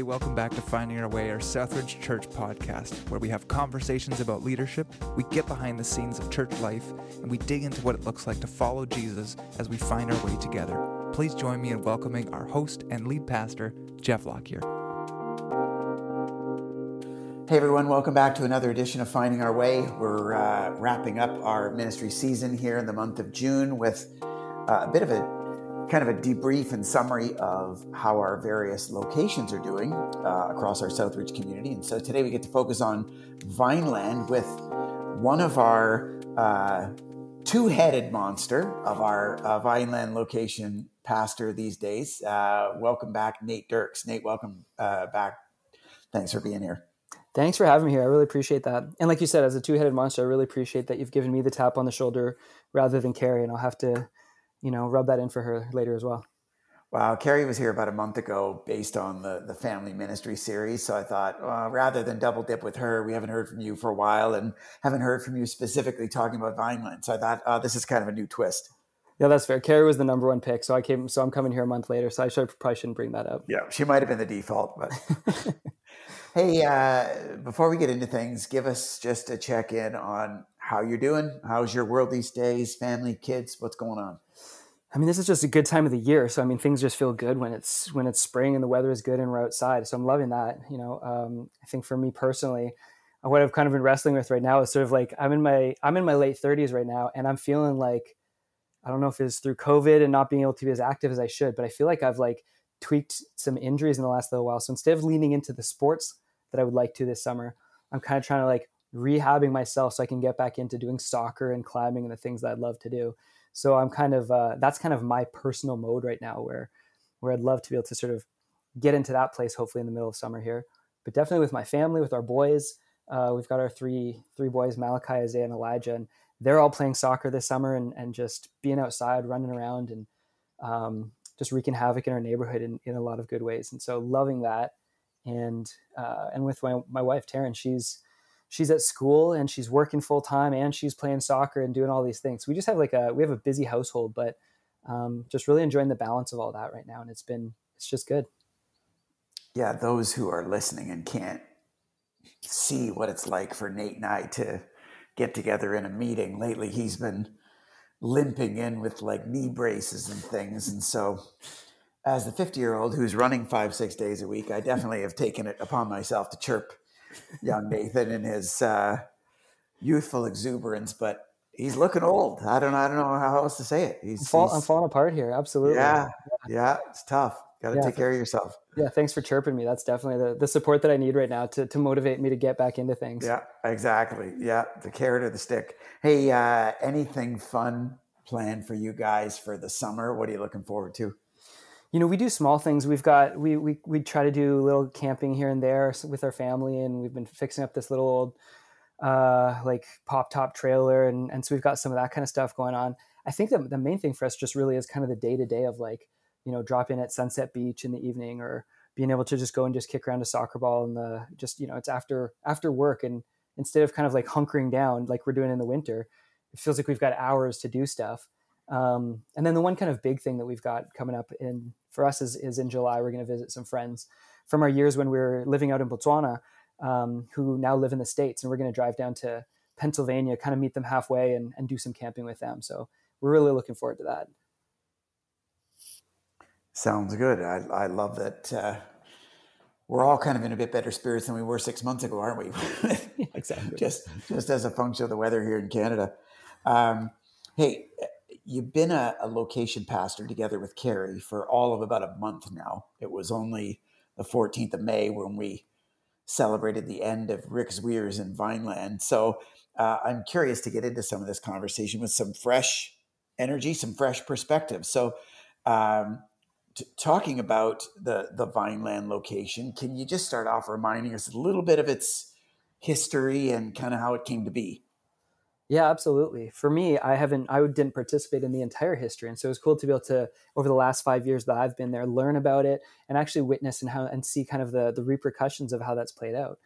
Hey, welcome back to Finding Our Way, our Southridge Church podcast, where we have conversations about leadership, we get behind the scenes of church life, and we dig into what it looks like to follow Jesus as we find our way together. Please join me in welcoming our host and lead pastor, Jeff Lockyer. Hey everyone, welcome back to another edition of Finding Our Way. We're uh, wrapping up our ministry season here in the month of June with uh, a bit of a kind of a debrief and summary of how our various locations are doing uh, across our Southridge community. And so today we get to focus on Vineland with one of our uh, two headed monster of our uh, Vineland location pastor these days. Uh, welcome back, Nate Dirks. Nate, welcome uh, back. Thanks for being here. Thanks for having me here. I really appreciate that. And like you said, as a two headed monster, I really appreciate that you've given me the tap on the shoulder rather than Carrie. And I'll have to you know, rub that in for her later as well. Wow, Carrie was here about a month ago based on the, the family ministry series. So I thought, well, rather than double dip with her, we haven't heard from you for a while and haven't heard from you specifically talking about Vineland. So I thought, oh, this is kind of a new twist. Yeah, that's fair. Carrie was the number one pick, so I came. So I'm coming here a month later. So I should probably shouldn't bring that up. Yeah, she might have been the default, but hey, uh, before we get into things, give us just a check in on how you're doing. How's your world these days? Family, kids, what's going on? I mean, this is just a good time of the year. So I mean, things just feel good when it's when it's spring and the weather is good and we're outside. So I'm loving that. You know, um, I think for me personally, what I've kind of been wrestling with right now is sort of like I'm in my I'm in my late 30s right now, and I'm feeling like I don't know if it's through COVID and not being able to be as active as I should, but I feel like I've like tweaked some injuries in the last little while. So instead of leaning into the sports that I would like to this summer, I'm kind of trying to like rehabbing myself so I can get back into doing soccer and climbing and the things that I'd love to do. So I'm kind of uh, that's kind of my personal mode right now, where where I'd love to be able to sort of get into that place, hopefully in the middle of summer here. But definitely with my family, with our boys, uh, we've got our three three boys, Malachi, Isaiah, and Elijah, and they're all playing soccer this summer and, and just being outside, running around, and um, just wreaking havoc in our neighborhood in, in a lot of good ways. And so loving that, and uh, and with my my wife Taryn, she's she's at school and she's working full time and she's playing soccer and doing all these things. We just have like a we have a busy household, but um, just really enjoying the balance of all that right now, and it's been it's just good. Yeah, those who are listening and can't see what it's like for Nate and I to get together in a meeting lately, he's been limping in with like knee braces and things, and so. As the 50 year old who's running five, six days a week, I definitely have taken it upon myself to chirp young Nathan in his uh, youthful exuberance, but he's looking old. I don't know. I don't know how else to say it. He's, I'm, fall, he's, I'm falling apart here. Absolutely. Yeah, yeah, it's tough. Got to yeah, take care of yourself. Yeah, thanks for chirping me. That's definitely the, the support that I need right now to, to motivate me to get back into things. Yeah, exactly. Yeah, the carrot or the stick. Hey, uh, anything fun planned for you guys for the summer? What are you looking forward to? You know, we do small things. We've got we we we try to do a little camping here and there with our family, and we've been fixing up this little old uh, like pop top trailer, and and so we've got some of that kind of stuff going on. I think that the main thing for us just really is kind of the day to day of like you know drop in at Sunset Beach in the evening or being able to just go and just kick around a soccer ball and the just you know it's after after work and instead of kind of like hunkering down like we're doing in the winter, it feels like we've got hours to do stuff. Um, and then the one kind of big thing that we've got coming up in for us is, is in July. We're going to visit some friends from our years when we were living out in Botswana, um, who now live in the states, and we're going to drive down to Pennsylvania, kind of meet them halfway, and, and do some camping with them. So we're really looking forward to that. Sounds good. I, I love that. Uh, we're all kind of in a bit better spirits than we were six months ago, aren't we? exactly. just just as a function of the weather here in Canada. Um, hey, you've been a, a, location pastor together with Carrie for all of about a month now. It was only the 14th of May when we celebrated the end of Rick Zwiers in Vineland. So uh, I'm curious to get into some of this conversation with some fresh energy, some fresh perspective. So, um, talking about the the Vineland location, can you just start off reminding us a little bit of its history and kind of how it came to be? Yeah, absolutely. For me, I haven't, I didn't participate in the entire history, and so it was cool to be able to, over the last five years that I've been there, learn about it and actually witness and how and see kind of the the repercussions of how that's played out.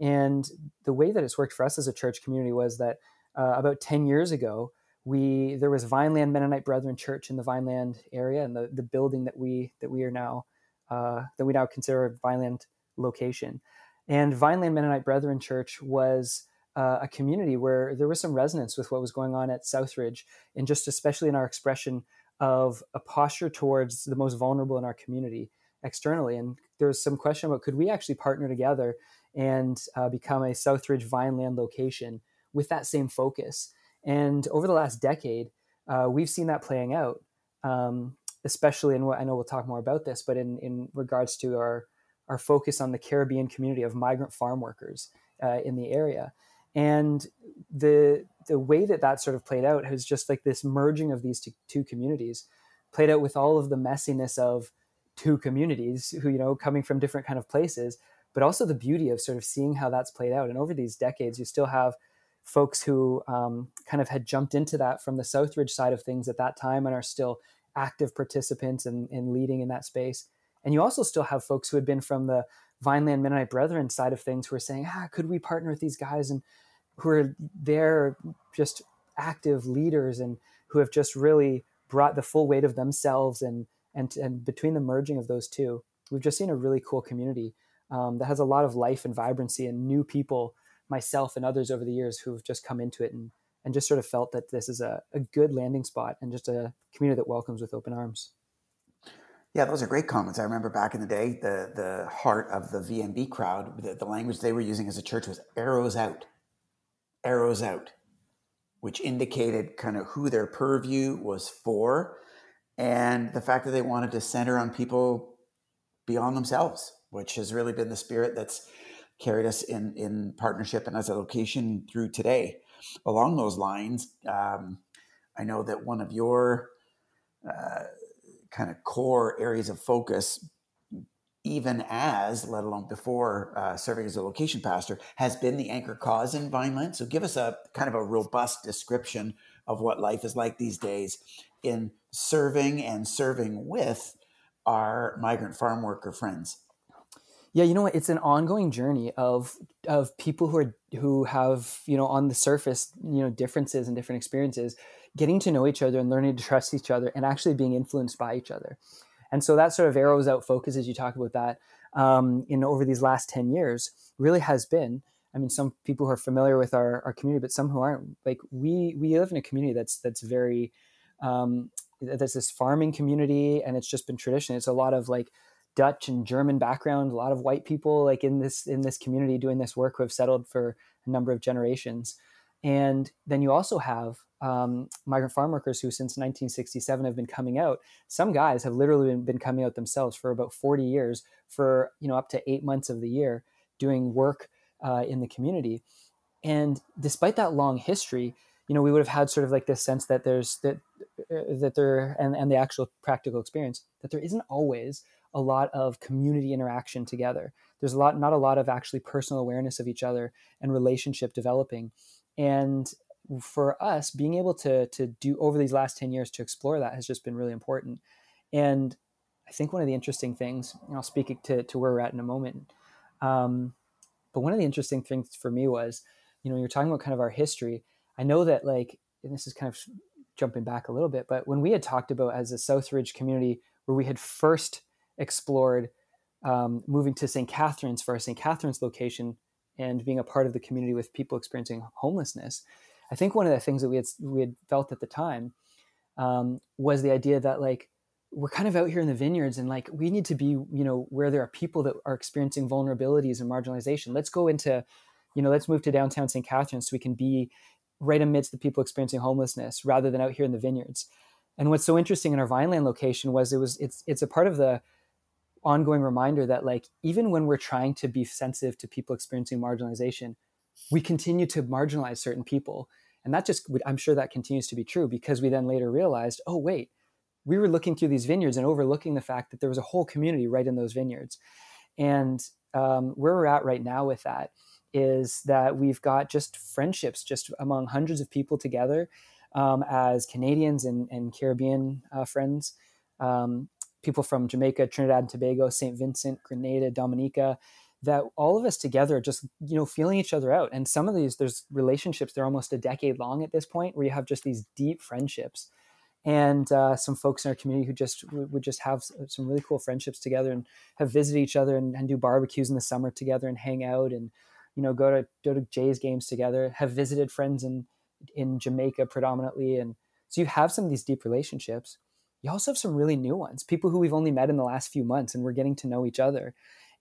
And the way that it's worked for us as a church community was that uh, about ten years ago, we there was Vineland Mennonite Brethren Church in the Vineland area, and the the building that we that we are now uh, that we now consider a Vineland location. And Vineland Mennonite Brethren Church was uh, a community where there was some resonance with what was going on at Southridge, and just especially in our expression of a posture towards the most vulnerable in our community externally. And there was some question about could we actually partner together and uh, become a Southridge Vineland location with that same focus. And over the last decade, uh, we've seen that playing out, um, especially in what I know we'll talk more about this, but in, in regards to our, our focus on the Caribbean community of migrant farm workers uh, in the area. And the, the way that that sort of played out has just like this merging of these two, two communities played out with all of the messiness of two communities who, you know, coming from different kind of places, but also the beauty of sort of seeing how that's played out. And over these decades, you still have folks who um, kind of had jumped into that from the Southridge side of things at that time and are still active participants and in leading in that space. And you also still have folks who had been from the Vineland Mennonite Brethren side of things who are saying, ah, could we partner with these guys and who are there just active leaders and who have just really brought the full weight of themselves and and and between the merging of those two, we've just seen a really cool community um, that has a lot of life and vibrancy and new people, myself and others over the years who've just come into it and and just sort of felt that this is a, a good landing spot and just a community that welcomes with open arms. Yeah, those are great comments. I remember back in the day, the the heart of the VMB crowd, the, the language they were using as a church was arrows out, arrows out, which indicated kind of who their purview was for, and the fact that they wanted to center on people beyond themselves, which has really been the spirit that's carried us in in partnership and as a location through today. Along those lines, um, I know that one of your uh, kind of core areas of focus, even as, let alone before uh, serving as a location pastor, has been the anchor cause in Vineland. So give us a kind of a robust description of what life is like these days in serving and serving with our migrant farm worker friends. Yeah, you know? It's an ongoing journey of of people who are who have you know on the surface you know differences and different experiences, getting to know each other and learning to trust each other and actually being influenced by each other. And so that sort of arrows out focus as you talk about that um, in over these last 10 years really has been, I mean, some people who are familiar with our, our community, but some who aren't like we, we live in a community that's, that's very, um, there's this farming community and it's just been tradition. It's a lot of like Dutch and German background, a lot of white people like in this, in this community doing this work who have settled for a number of generations. And then you also have um, migrant farm workers who, since 1967, have been coming out. Some guys have literally been, been coming out themselves for about 40 years, for you know up to eight months of the year, doing work uh, in the community. And despite that long history, you know, we would have had sort of like this sense that there's that uh, that there and, and the actual practical experience that there isn't always a lot of community interaction together. There's a lot, not a lot of actually personal awareness of each other and relationship developing. And for us being able to to do over these last 10 years to explore that has just been really important. And i think one of the interesting things i'll speak to, to where we're at in a moment um, but one of the interesting things for me was you know you're talking about kind of our history. I know that like and this is kind of jumping back a little bit but when we had talked about as a southridge community where we had first explored um, moving to st catharines for our st catharines location and being a part of the community with people experiencing homelessness I think one of the things that we had we had felt at the time um, was the idea that like we're kind of out here in the vineyards and like we need to be you know where there are people that are experiencing vulnerabilities and marginalization. Let's go into you know let's move to downtown St. Catharines so we can be right amidst the people experiencing homelessness rather than out here in the vineyards. And what's so interesting in our Vineland location was it was it's it's a part of the ongoing reminder that like even when we're trying to be sensitive to people experiencing marginalization, we continue to marginalize certain people. And that just, I'm sure that continues to be true because we then later realized, oh, wait, we were looking through these vineyards and overlooking the fact that there was a whole community right in those vineyards. And um, where we're at right now with that is that we've got just friendships just among hundreds of people together um, as Canadians and, and Caribbean uh, friends, um, people from Jamaica, Trinidad and Tobago, St. Vincent, Grenada, Dominica, that all of us together just you know feeling each other out and some of these there's relationships they're almost a decade long at this point where you have just these deep friendships and uh, some folks in our community who just would just have some really cool friendships together and have visited each other and, and do barbecues in the summer together and hang out and you know go to go to Jays games together. Have visited friends in in Jamaica predominantly, and so you have some of these deep relationships. You also have some really new ones, people who we've only met in the last few months, and we're getting to know each other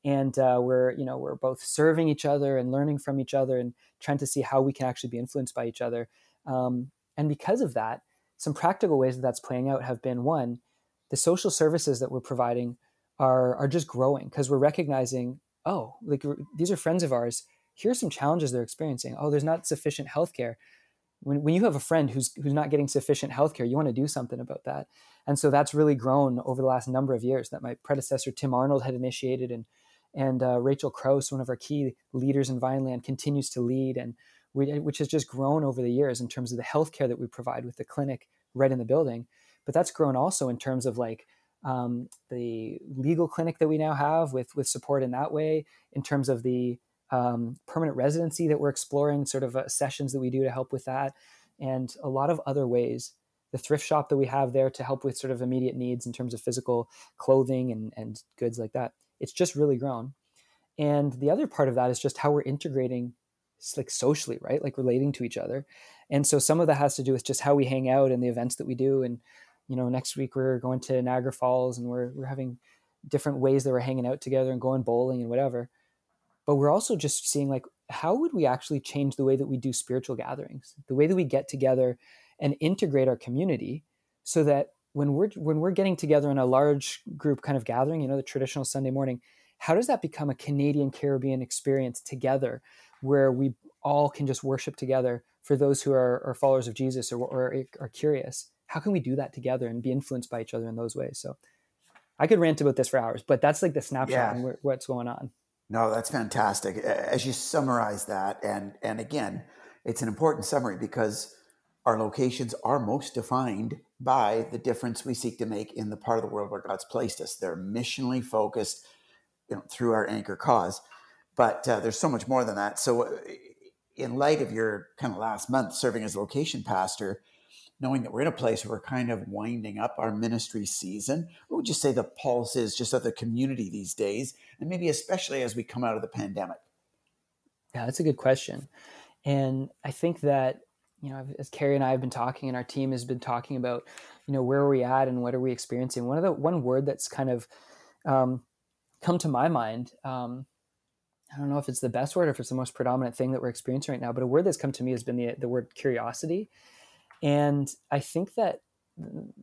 and uh, we're you know we're both serving each other and learning from each other and trying to see how we can actually be influenced by each other um, and because of that some practical ways that that's playing out have been one the social services that we're providing are are just growing because we're recognizing oh like these are friends of ours. Here's some challenges they're experiencing. Oh there's not sufficient healthcare. When, when you have a friend who's who's not getting sufficient healthcare you want to do something about that. And so that's really grown over the last number of years that my predecessor tim arnold had initiated and and uh, Rachel Kraus, one of our key leaders in Vineland, continues to lead, and we, which has just grown over the years in terms of the healthcare that we provide with the clinic right in the building. But that's grown also in terms of like um, the legal clinic that we now have with with support in that way, in terms of the um, permanent residency that we're exploring, sort of uh, sessions that we do to help with that, and a lot of other ways. The thrift shop that we have there to help with sort of immediate needs in terms of physical clothing and, and goods like that it's just really grown. And the other part of that is just how we're integrating like socially, right? Like relating to each other. And so some of that has to do with just how we hang out and the events that we do. And, you know, next week we're going to Niagara Falls and we're, we're having different ways that we're hanging out together and going bowling and whatever. But we're also just seeing like, how would we actually change the way that we do spiritual gatherings, the way that we get together and integrate our community so that when we're when we're getting together in a large group kind of gathering, you know, the traditional Sunday morning, how does that become a Canadian Caribbean experience together, where we all can just worship together for those who are, are followers of Jesus or, or are curious? How can we do that together and be influenced by each other in those ways? So, I could rant about this for hours, but that's like the snapshot yeah. what's going on. No, that's fantastic. As you summarize that, and and again, it's an important summary because our locations are most defined by the difference we seek to make in the part of the world where God's placed us. They're missionally focused you know, through our anchor cause. But uh, there's so much more than that. So, uh, in light of your kind of last month serving as location pastor, knowing that we're in a place where we're kind of winding up our ministry season, what would you say the pulse is just of the community these days, and maybe especially as we come out of the pandemic? Yeah, that's a good question. And I think that you know, as Carrie and I have been talking, and our team has been talking about, you know, where are we at and what are we experiencing. One of the one word that's kind of um, come to my mind. Um, I don't know if it's the best word or if it's the most predominant thing that we're experiencing right now, but a word that's come to me has been the the word curiosity, and I think that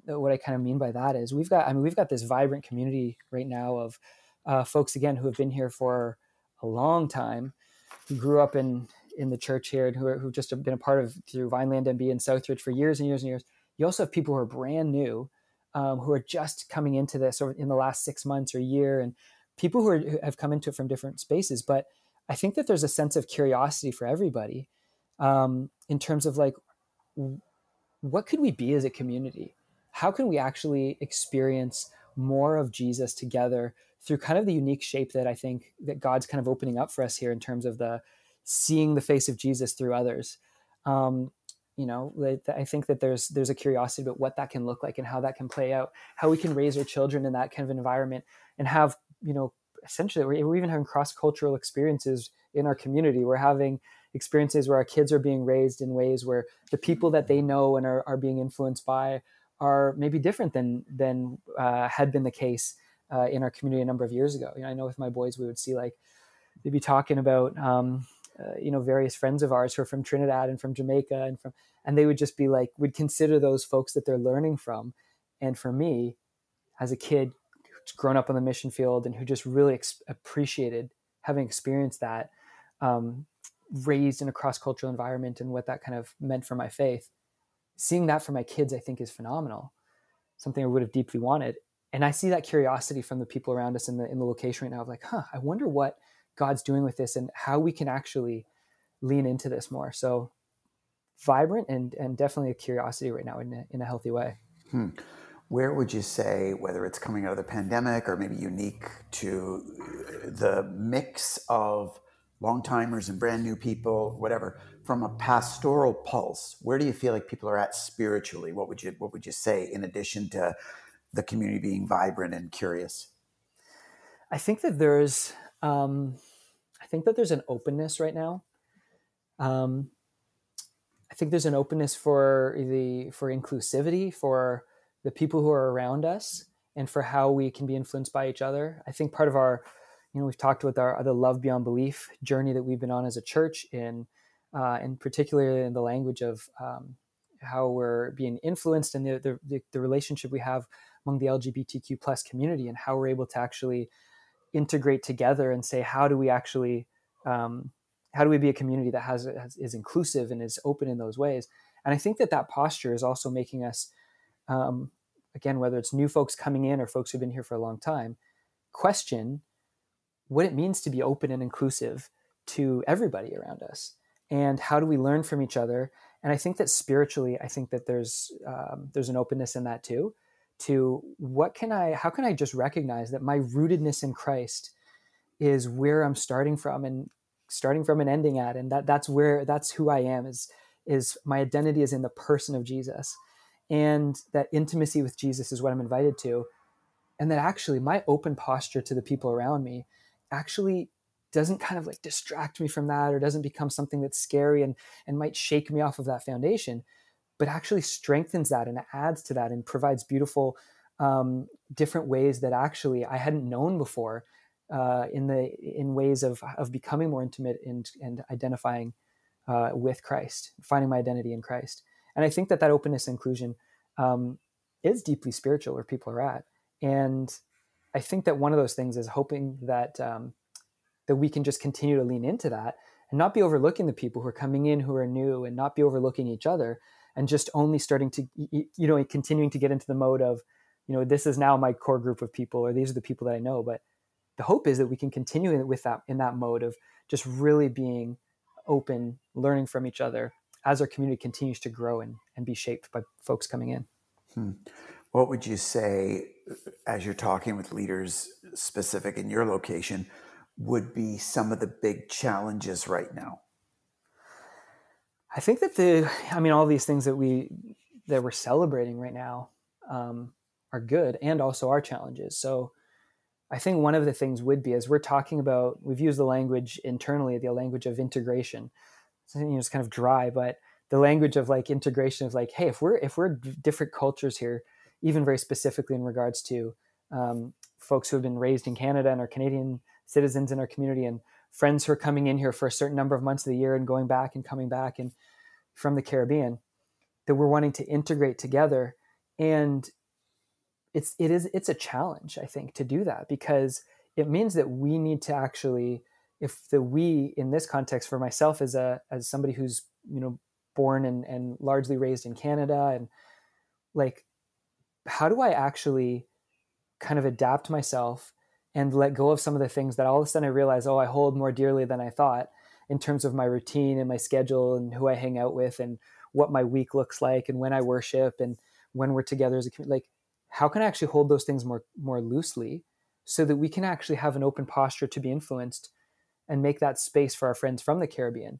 what I kind of mean by that is we've got I mean we've got this vibrant community right now of uh, folks again who have been here for a long time, who grew up in in the church here and who are, who've just been a part of through Vineland MB and Southridge for years and years and years. You also have people who are brand new, um, who are just coming into this over in the last six months or year, and people who, are, who have come into it from different spaces. But I think that there's a sense of curiosity for everybody um, in terms of like, what could we be as a community? How can we actually experience more of Jesus together through kind of the unique shape that I think that God's kind of opening up for us here in terms of the seeing the face of Jesus through others. Um, you know, I think that there's there's a curiosity about what that can look like and how that can play out, how we can raise our children in that kind of environment and have you know essentially we're even having cross cultural experiences in our community. We're having experiences where our kids are being raised in ways where the people that they know and are, are being influenced by are maybe different than than uh, had been the case uh, in our community a number of years ago. You know, I know with my boys we would see like they'd be talking about um, uh, you know various friends of ours who are from Trinidad and from Jamaica and from and they would just be like would consider those folks that they're learning from. And for me as a kid who's grown up on the mission field and who just really ex- appreciated having experienced that um, raised in a cross-cultural environment and what that kind of meant for my faith seeing that for my kids i think is phenomenal. Something i would have deeply wanted. And i see that curiosity from the people around us in the in the location right now of like huh i wonder what God's doing with this and how we can actually lean into this more. So vibrant and, and definitely a curiosity right now in a, in a healthy way. Hmm. Where would you say, whether it's coming out of the pandemic or maybe unique to the mix of long timers and brand new people, whatever, from a pastoral pulse, where do you feel like people are at spiritually? What would you what would you say in addition to the community being vibrant and curious? I think that there's um, think that there's an openness right now. Um, I think there's an openness for the for inclusivity for the people who are around us and for how we can be influenced by each other. I think part of our, you know, we've talked with our the love beyond belief journey that we've been on as a church in, uh, and particularly in the language of um, how we're being influenced and the, the, the relationship we have among the LGBTQ plus community and how we're able to actually integrate together and say how do we actually um, how do we be a community that has, has, is inclusive and is open in those ways? And i think that that posture is also making us um, again whether it's new folks coming in or folks who've been here for a long time question what it means to be open and inclusive to everybody around us. And how do we learn from each other? And i think that spiritually i think that there's um, there's an openness in that too to what can I, how can I just recognize that my rootedness in Christ is where I'm starting from and starting from and ending at. And that that's where, that's who I am is, is my identity is in the person of Jesus. And that intimacy with Jesus is what I'm invited to. And that actually my open posture to the people around me actually doesn't kind of like distract me from that or doesn't become something that's scary and, and might shake me off of that foundation but actually strengthens that and adds to that and provides beautiful um, different ways that actually I hadn't known before uh, in the in ways of of becoming more intimate and and identifying uh, with Christ, finding my identity in Christ. And I think that that openness and inclusion um, is deeply spiritual where people are at. And I think that one of those things is hoping that um, that we can just continue to lean into that and not be overlooking the people who are coming in who are new and not be overlooking each other and just only starting to you know continuing to get into the mode of you know this is now my core group of people or these are the people that i know. But the hope is that we can continue with that in that mode of just really being open learning from each other as our community continues to grow and, and be shaped by folks coming in. Hmm. what would you say as you're talking with leaders specific in your location would be some of the big challenges right now I think that the, I mean, all these things that we that we're celebrating right now um, are good, and also our challenges. So, I think one of the things would be as we're talking about, we've used the language internally, the language of integration. So, you know, it's kind of dry, but the language of like integration of like, hey, if we're if we're different cultures here, even very specifically in regards to um, folks who have been raised in Canada and are Canadian citizens in our community, and friends who are coming in here for a certain number of months of the year and going back and coming back and from the Caribbean that we're wanting to integrate together. And it's it is it's a challenge I think to do that because it means that we need to actually if the we in this context for myself as a as somebody who's you know born and, and largely raised in Canada and like how do I actually kind of adapt myself and let go of some of the things that all of a sudden I realize, oh, I hold more dearly than I thought in terms of my routine and my schedule and who I hang out with and what my week looks like and when I worship and when we're together as a community. Like, how can I actually hold those things more more loosely so that we can actually have an open posture to be influenced and make that space for our friends from the Caribbean.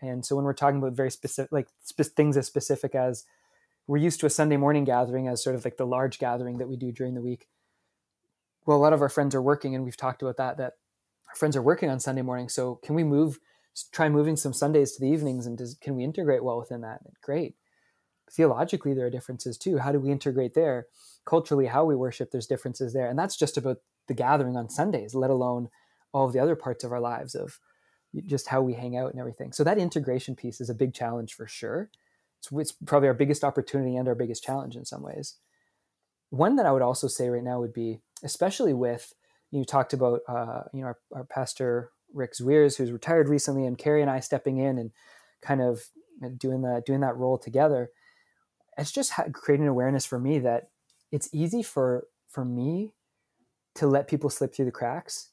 And so when we're talking about very specific, like sp- things as specific as we're used to a Sunday morning gathering as sort of like the large gathering that we do during the week well, a lot of our friends are working, and we've talked about that. That our friends are working on Sunday morning. So can we move? Try moving some Sundays to the evenings, and does, can we integrate well within that? Great. Theologically, there are differences too. How do we integrate there? Culturally, how we worship, there's differences there, and that's just about the gathering on Sundays, let alone all of the other parts of our lives of just how we hang out and everything. So that integration piece is a big challenge for sure. It's, it's, probably our biggest opportunity and our biggest challenge in some ways. One that I would also say right now would be especially with you talked about uh, you know our, our, pastor Rick Zwiers, who's retired recently, and Carrie and I stepping in and kind of doing that doing that role together. It's just creating awareness for me that it's easy for for me to let people slip through the cracks,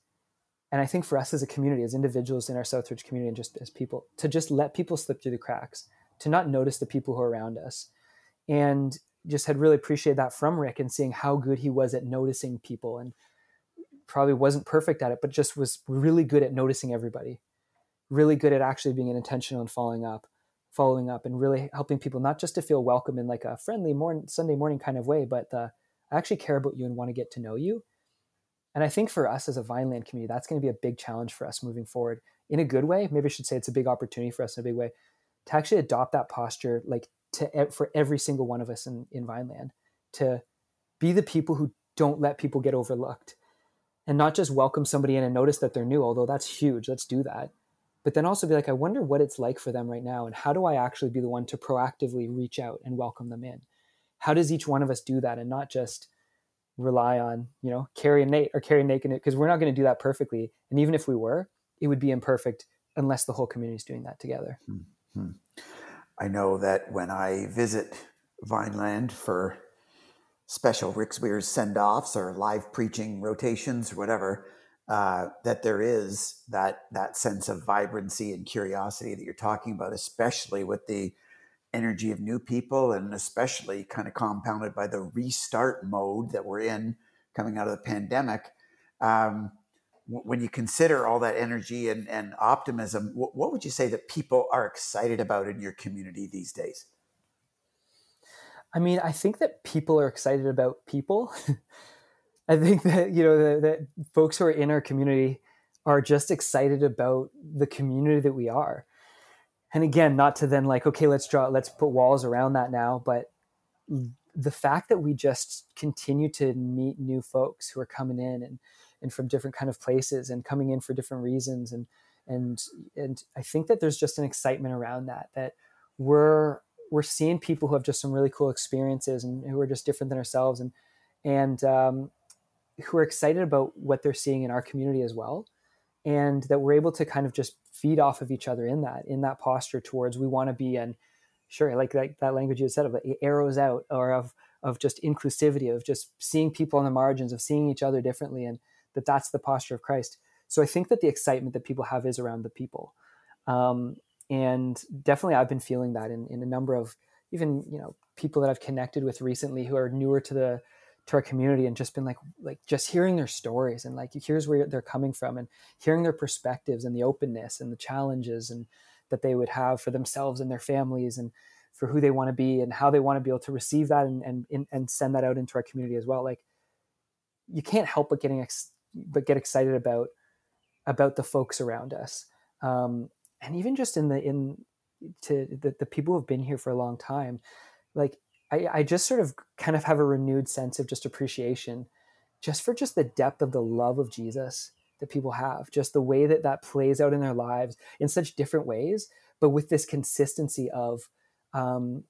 and I think for us as a community, as individuals in our Southridge community, and just as people, to just let people slip through the cracks, to not notice the people who are around us, and just had really appreciated that from Rick and seeing how good he was at noticing people and probably wasn't perfect at it, but just was really good at noticing everybody. Really good at actually being intentional and following up following up and really helping people not just to feel welcome in like a friendly morning sunday morning kind of way but the, i actually care about you and want to get to know you. And i think for us as a vineland community that's going to be a big challenge for us moving forward in a good way. Maybe i should say it's a big opportunity for us in a big way to actually adopt that posture like to for every single one of us in, in vineland to be the people who don't let people get overlooked and not just welcome somebody in and notice that they're new although that's huge let's do that but then also be like, I wonder what it's like for them right now. And how do I actually be the one to proactively reach out and welcome them in? How does each one of us do that and not just rely on, you know, Carrie and Nate or Carrie and Nate? Because we're not going to do that perfectly. And even if we were, it would be imperfect unless the whole community is doing that together. Mm-hmm. I know that when I visit Vineland for special Rick Zwiers send offs or live preaching rotations or whatever, uh, that there is that that sense of vibrancy and curiosity that you're talking about, especially with the energy of new people, and especially kind of compounded by the restart mode that we're in coming out of the pandemic. Um, when you consider all that energy and, and optimism, what, what would you say that people are excited about in your community these days? I mean, I think that people are excited about people. I think that you know that, that folks who are in our community are just excited about the community that we are. And again, not to then like, okay, let's draw, let's put walls around that now, but the fact that we just continue to meet new folks who are coming in and and from different kind of places and coming in for different reasons. And and and I think that there's just an excitement around that that we're we're seeing people who have just some really cool experiences and who are just different than ourselves and and um, who are excited about what they're seeing in our community as well. And that we're able to kind of just feed off of each other in that in that posture towards we want to be and sure like that, that language you said of like arrows out or of of just inclusivity of just seeing people on the margins of seeing each other differently. And that that's the posture of christ. So i think that the excitement that people have is around the people. Um, and definitely i've been feeling that in, in a number of even you know people that i've connected with recently who are newer to the to our community and just been like like just hearing their stories and like here's where they're coming from and hearing their perspectives and the openness and the challenges and that they would have for themselves and their families and for who they want to be and how they want to be able to receive that and and and send that out into our community as well. Like you can't help but getting ex- but get excited about about the folks around us. Um, and even just in the in to the, the people who have been here for a long time like I, I just sort of kind of have a renewed sense of just appreciation just for just the depth of the love of Jesus that people have, just the way that that plays out in their lives in such different ways, but with this consistency of um,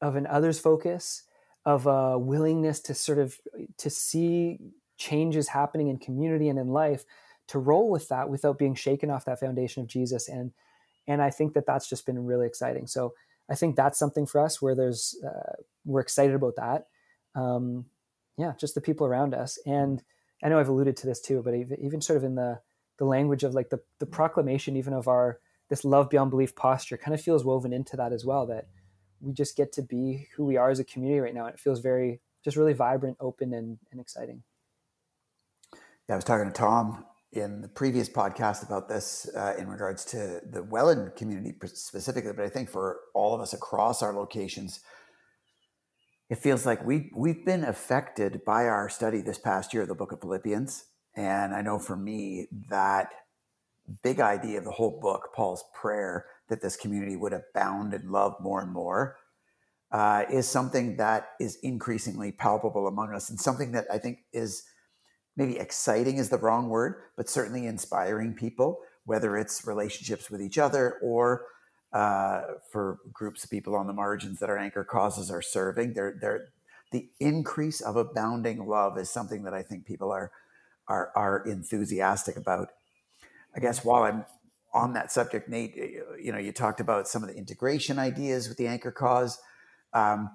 of an others focus, of a willingness to sort of to see changes happening in community and in life, to roll with that without being shaken off that foundation of Jesus, and and I think that that's just been really exciting. So I think that's something for us where there's uh, we're excited about that. Um, yeah, just the people around us, and I know I've alluded to this too, but even sort of in the the language of like the the proclamation, even of our this love beyond belief posture, kind of feels woven into that as well. That we just get to be who we are as a community right now, and it feels very just really vibrant, open, and, and exciting. Yeah, I was talking to Tom in the previous podcast about this uh, in regards to the Welland community specifically, but I think for all of us across our locations, it feels like we we've been affected by our study this past year of the book of Philippians. And I know for me that big idea of the whole book, Paul's prayer that this community would abound in love more and more, uh, is something that is increasingly palpable among us and something that I think is maybe exciting is the wrong word, but certainly inspiring people, whether it's relationships with each other or uh, for groups of people on the margins that our anchor causes are serving. They're, they're, the increase of abounding love is something that I think people are, are, are enthusiastic about. I guess while I'm on that subject, Nate, you know, you talked about some of the integration ideas with the anchor cause. Um,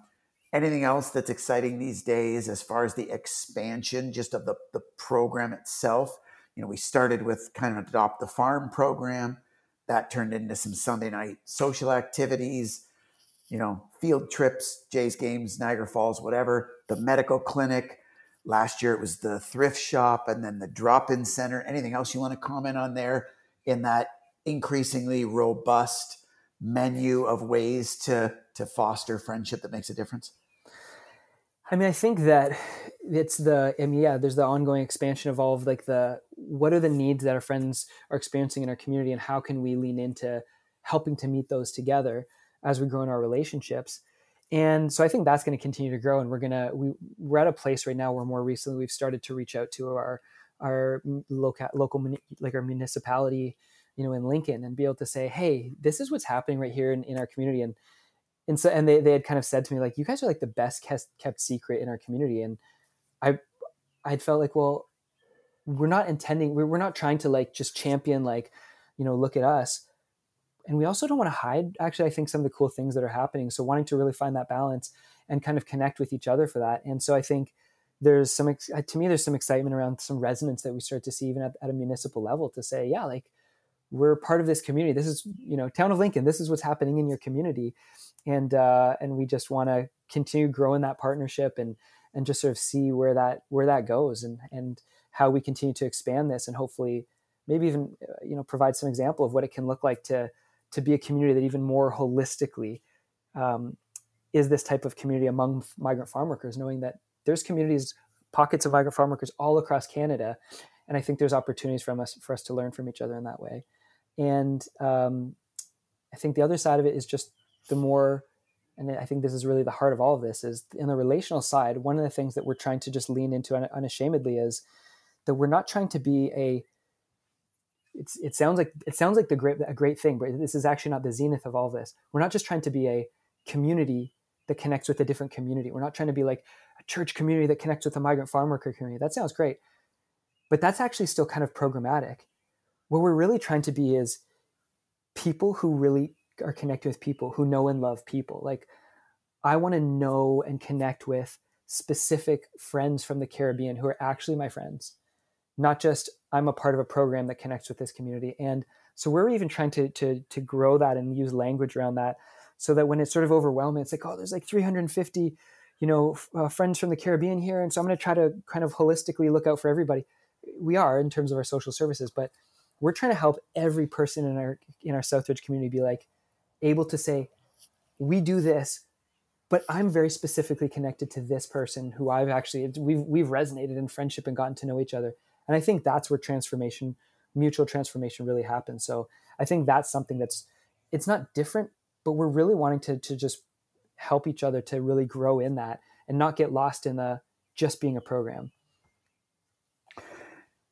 anything else that's exciting these days as far as the expansion just of the, the program itself? You know we started with kind of adopt the farm program. That turned into some sunday night social activities you know field trips jays games niagara falls whatever the medical clinic. Last year it was the thrift shop and then the drop-in center. Anything else you want to comment on there in that increasingly robust menu of ways to to foster friendship that makes a difference? I mean, I think that it's the, I mean, yeah, there's the ongoing expansion of all of like the, what are the needs that our friends are experiencing in our community and how can we lean into helping to meet those together as we grow in our relationships. And so I think that's going to continue to grow. And we're to, we, we're at a place right now where more recently we've started to reach out to our, our local, local, like our municipality, you know, in Lincoln and be able to say, Hey, this is what's happening right here in, in our community. And and so and they, they had kind of said to me like you guys are like the best kept, secret in our community. And i i felt like well we're not intending we're, we're not trying to like just champion like you know look at us. And we also don't want to hide actually i think some of the cool things that are happening. So wanting to really find that balance and kind of connect with each other for that. And so i think there's some to me there's some excitement around some resonance that we start to see even at, at a municipal level to say yeah like we're part of this community. This is you know town of lincoln. This is what's happening in your community and uh, and we just want to continue growing that partnership and and just sort of see where that where that goes and and how we continue to expand this and hopefully maybe even uh, you know provide some example of what it can look like to to be a community that even more holistically um, is this type of community among migrant farm workers knowing that there's communities pockets of migrant farm workers all across canada and i think there's opportunities from us for us to learn from each other in that way. And um, i think the other side of it is just the more and I think this is really the heart of all of this is in the relational side. One of the things that we're trying to just lean into unashamedly is that we're not trying to be a. It's, it sounds like it sounds like the great a great thing, but this is actually not the zenith of all this. We're not just trying to be a community that connects with a different community. We're not trying to be like a church community that connects with a migrant farm worker community. That sounds great, but that's actually still kind of programmatic. What we're really trying to be is people who really are connecting with people who know and love people. Like I want to know and connect with specific friends from the Caribbean who are actually my friends, not just I'm a part of a program that connects with this community. And so we're even trying to to to grow that and use language around that, so that when it's sort of overwhelming, it's like oh, there's like 350, you know, uh, friends from the Caribbean here, and so I'm going to try to kind of holistically look out for everybody. We are in terms of our social services, but we're trying to help every person in our in our Southridge community be like, able to say, we do this, but I'm very specifically connected to this person who I've actually we've we've resonated in friendship and gotten to know each other. And I think that's where transformation, mutual transformation really happens. So I think that's something that's it's not different, but we're really wanting to to just help each other to really grow in that and not get lost in the just being a program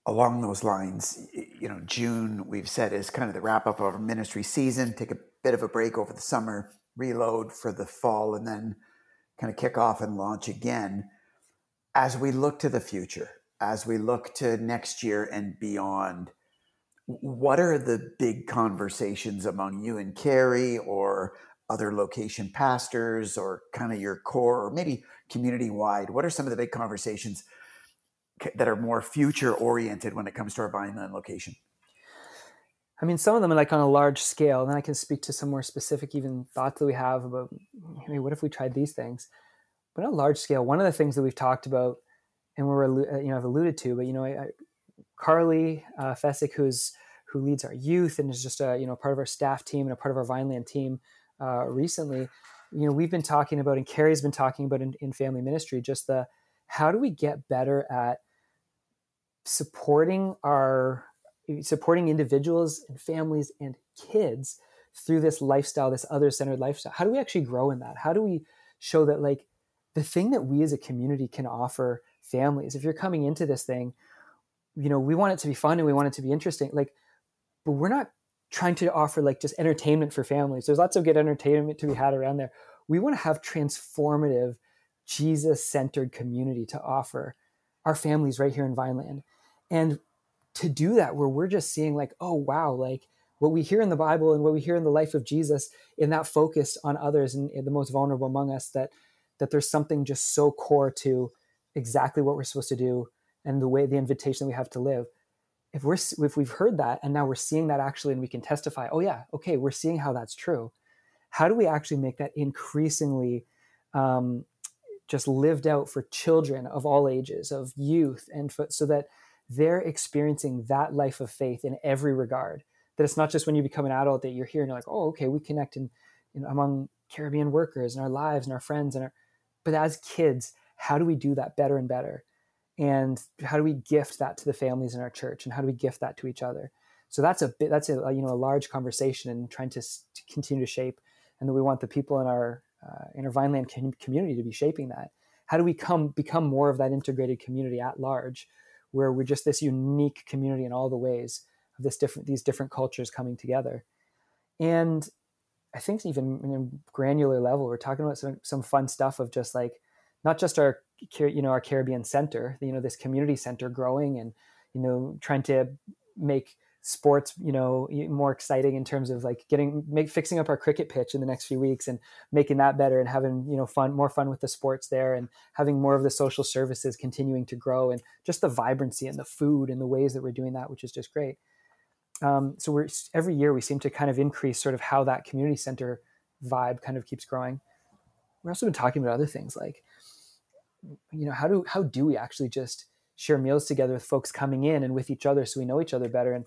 along those lines, you know, June we've said is kind of the wrap up of our ministry season. Take a bit of a break over the summer, reload for the fall, and then kind of kick off and launch again. As we look to the future, as we look to next year and beyond, what are the big conversations among you and Carrie or other location pastors or kind of your core or maybe community wide? What are some of the big conversations that are more future oriented when it comes to our Vineland location? I mean, some of them are like on a large scale. Then I can speak to some more specific, even thoughts that we have about, hey, what if we tried these things? But on a large scale, one of the things that we've talked about, and we're uh, you know I've alluded to, but you know, I, Carly uh, Fessick, who's who leads our youth and is just a you know part of our staff team and a part of our Vineland team uh, recently. You know, we've been talking about, and Carrie's been talking about in, in family ministry, just the how do we get better at supporting our supporting individuals and families and kids through this lifestyle this other centered lifestyle. How do we actually grow in that? How do we show that like the thing that we as a community can offer families if you're coming into this thing you know we want it to be fun and we want it to be interesting like but we're not trying to offer like just entertainment for families. There's lots of good entertainment to be had around there. We want to have transformative jesus centered community to offer our families right here in vineland and to do that where we're just seeing like oh wow like what we hear in the bible and what we hear in the life of jesus in that focus on others and, the most vulnerable among us that that there's something just so core to exactly what we're supposed to do and the way the invitation we have to live. If we're if we've heard that and now we're seeing that actually and we can testify oh yeah okay we're seeing how that's true. How do we actually make that increasingly um, just lived out for children of all ages of youth and so that they're experiencing that life of faith in every regard that it's not just when you become an adult that you're here and you're like, oh, okay, we connect in, in among Caribbean workers and our lives and our friends and our, but as kids, how do we do that better and better? And how do we gift that to the families in our church? And how do we gift that to each other? So that's a bit, that's a, you know, a large conversation and trying to, to continue to shape. And that we want the people in our, uh, in our Vineland community to be shaping that. How do we come, become more of that integrated community at large where we're just this unique community in all the ways of this different, these different cultures coming together. And I think even in a granular level, we're talking about some, some fun stuff of just like not just our you know our Caribbean center, you know this community center growing and you know trying to make sports you know more exciting in terms of like getting make fixing up our cricket pitch in the next few weeks and making that better and having you know fun more fun with the sports there and having more of the social services continuing to grow and just the vibrancy and the food and the ways that we're doing that which is just great. Um, so we're every year we seem to kind of increase sort of how that community center vibe kind of keeps growing. We're also been talking about other things like you know how do how do we actually just share meals together with folks coming in and with each other so we know each other better and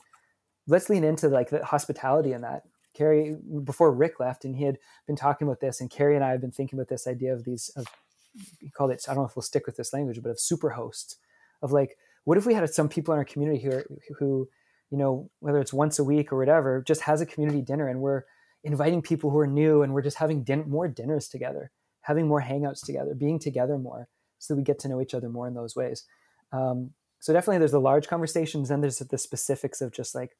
let's lean into like the hospitality in that carrie before rick left and he had been talking about this and carrie and i have been thinking about this idea of these of he called it i don't know if we'll stick with this language but of super hosts of like what if we had some people in our community who who you know whether it's once a week or whatever just has a community dinner and we're inviting people who are new and we're just having din- more dinners together having more hangouts together being together more so we get to know each other more in those ways. Um, so definitely there's the large conversations and there's the specifics of just like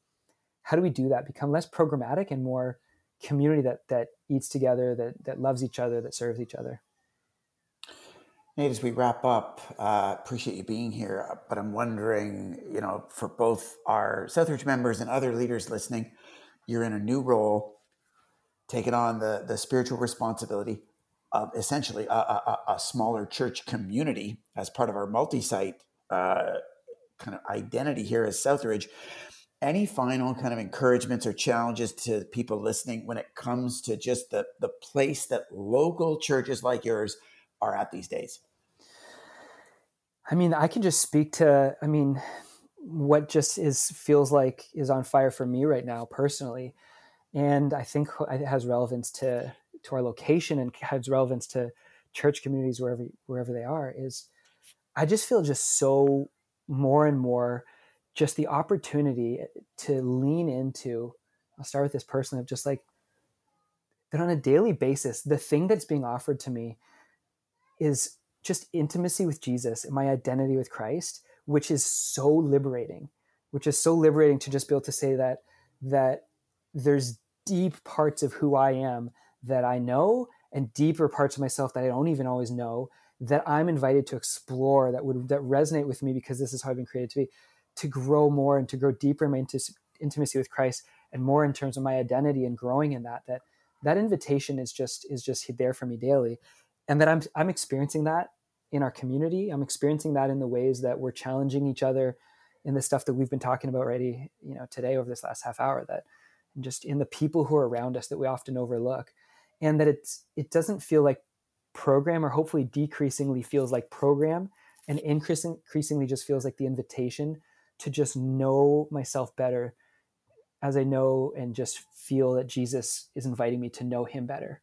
how do we do that become less programmatic and more community that that eats together that that loves each other that serves each other Nate, as we wrap up, uh, appreciate you being here. But I'm wondering, you know, for both our Southridge members and other leaders listening, you're in a new role, taking on the the spiritual responsibility uh, essentially a, a, a, smaller church community as part of our multi-site uh, kind of identity here as Southridge. Any final kind of encouragements or challenges to people listening when it comes to just the the place that local churches like yours are at these days? I mean, I can just speak to. I mean, what just is feels like is on fire for me right now personally, and I think it has relevance to to our location and has relevance to church communities wherever wherever they are is I just feel just so more and more just the opportunity eh, to lean into I'll start with this person of just like that on a daily basis the thing that's being offered to me is just intimacy with Jesus and my identity with Christ which is so liberating which is so liberating to just be able to say that that there's deep parts of who I am that I know and deeper parts of myself that I don't even always know that I'm invited to explore that would that resonate with me because this is how I've been created to be to grow more and to grow deeper in my intimacy with Christ and more in terms of my identity and growing in that that that invitation is just is just there for me daily. And that I'm I'm experiencing that in our community. I'm experiencing that in the ways that we're challenging each other in the stuff that we've been talking about already you know today over this last half hour that just in the people who are around us that we often overlook. And that it's it doesn't feel like program or hopefully decreasingly feels like program and increasing, increasingly just feels like the invitation to just know myself better as I know and just feel that Jesus is inviting me to know him better.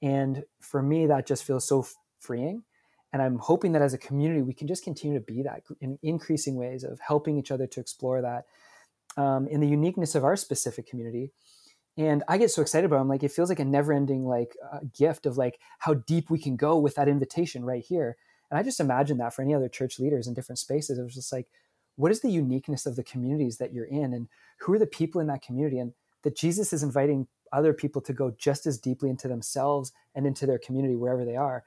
And for me, that just feels so freeing. And I'm hoping that as a community, we can just continue to be that in increasing ways of helping each other to explore that um, in the uniqueness of our specific community and i get so excited about it. i'm like it feels like a never ending like uh, gift of like how deep we can go with that invitation right here and i just imagine that for any other church leaders in different spaces it was just like what is the uniqueness of the communities that you're in and who are the people in that community and that jesus is inviting other people to go just as deeply into themselves and into their community wherever they are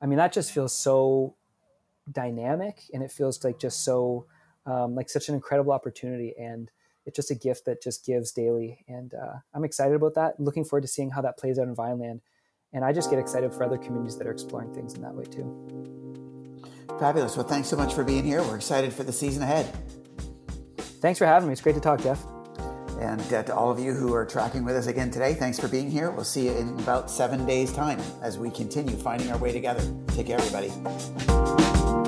i mean that just feels so dynamic and it feels like just so um, like such an incredible opportunity and it's just a gift that just gives daily. And uh, I'm excited about that. Looking forward to seeing how that plays out in Vineland. And I just get excited for other communities that are exploring things in that way too. Fabulous. Well, thanks so much for being here. We're excited for the season ahead. Thanks for having me. It's great to talk, Jeff. And uh, to all of you who are tracking with us again today, thanks for being here. We'll see you in about seven days' time as we continue finding our way together. Take care, everybody.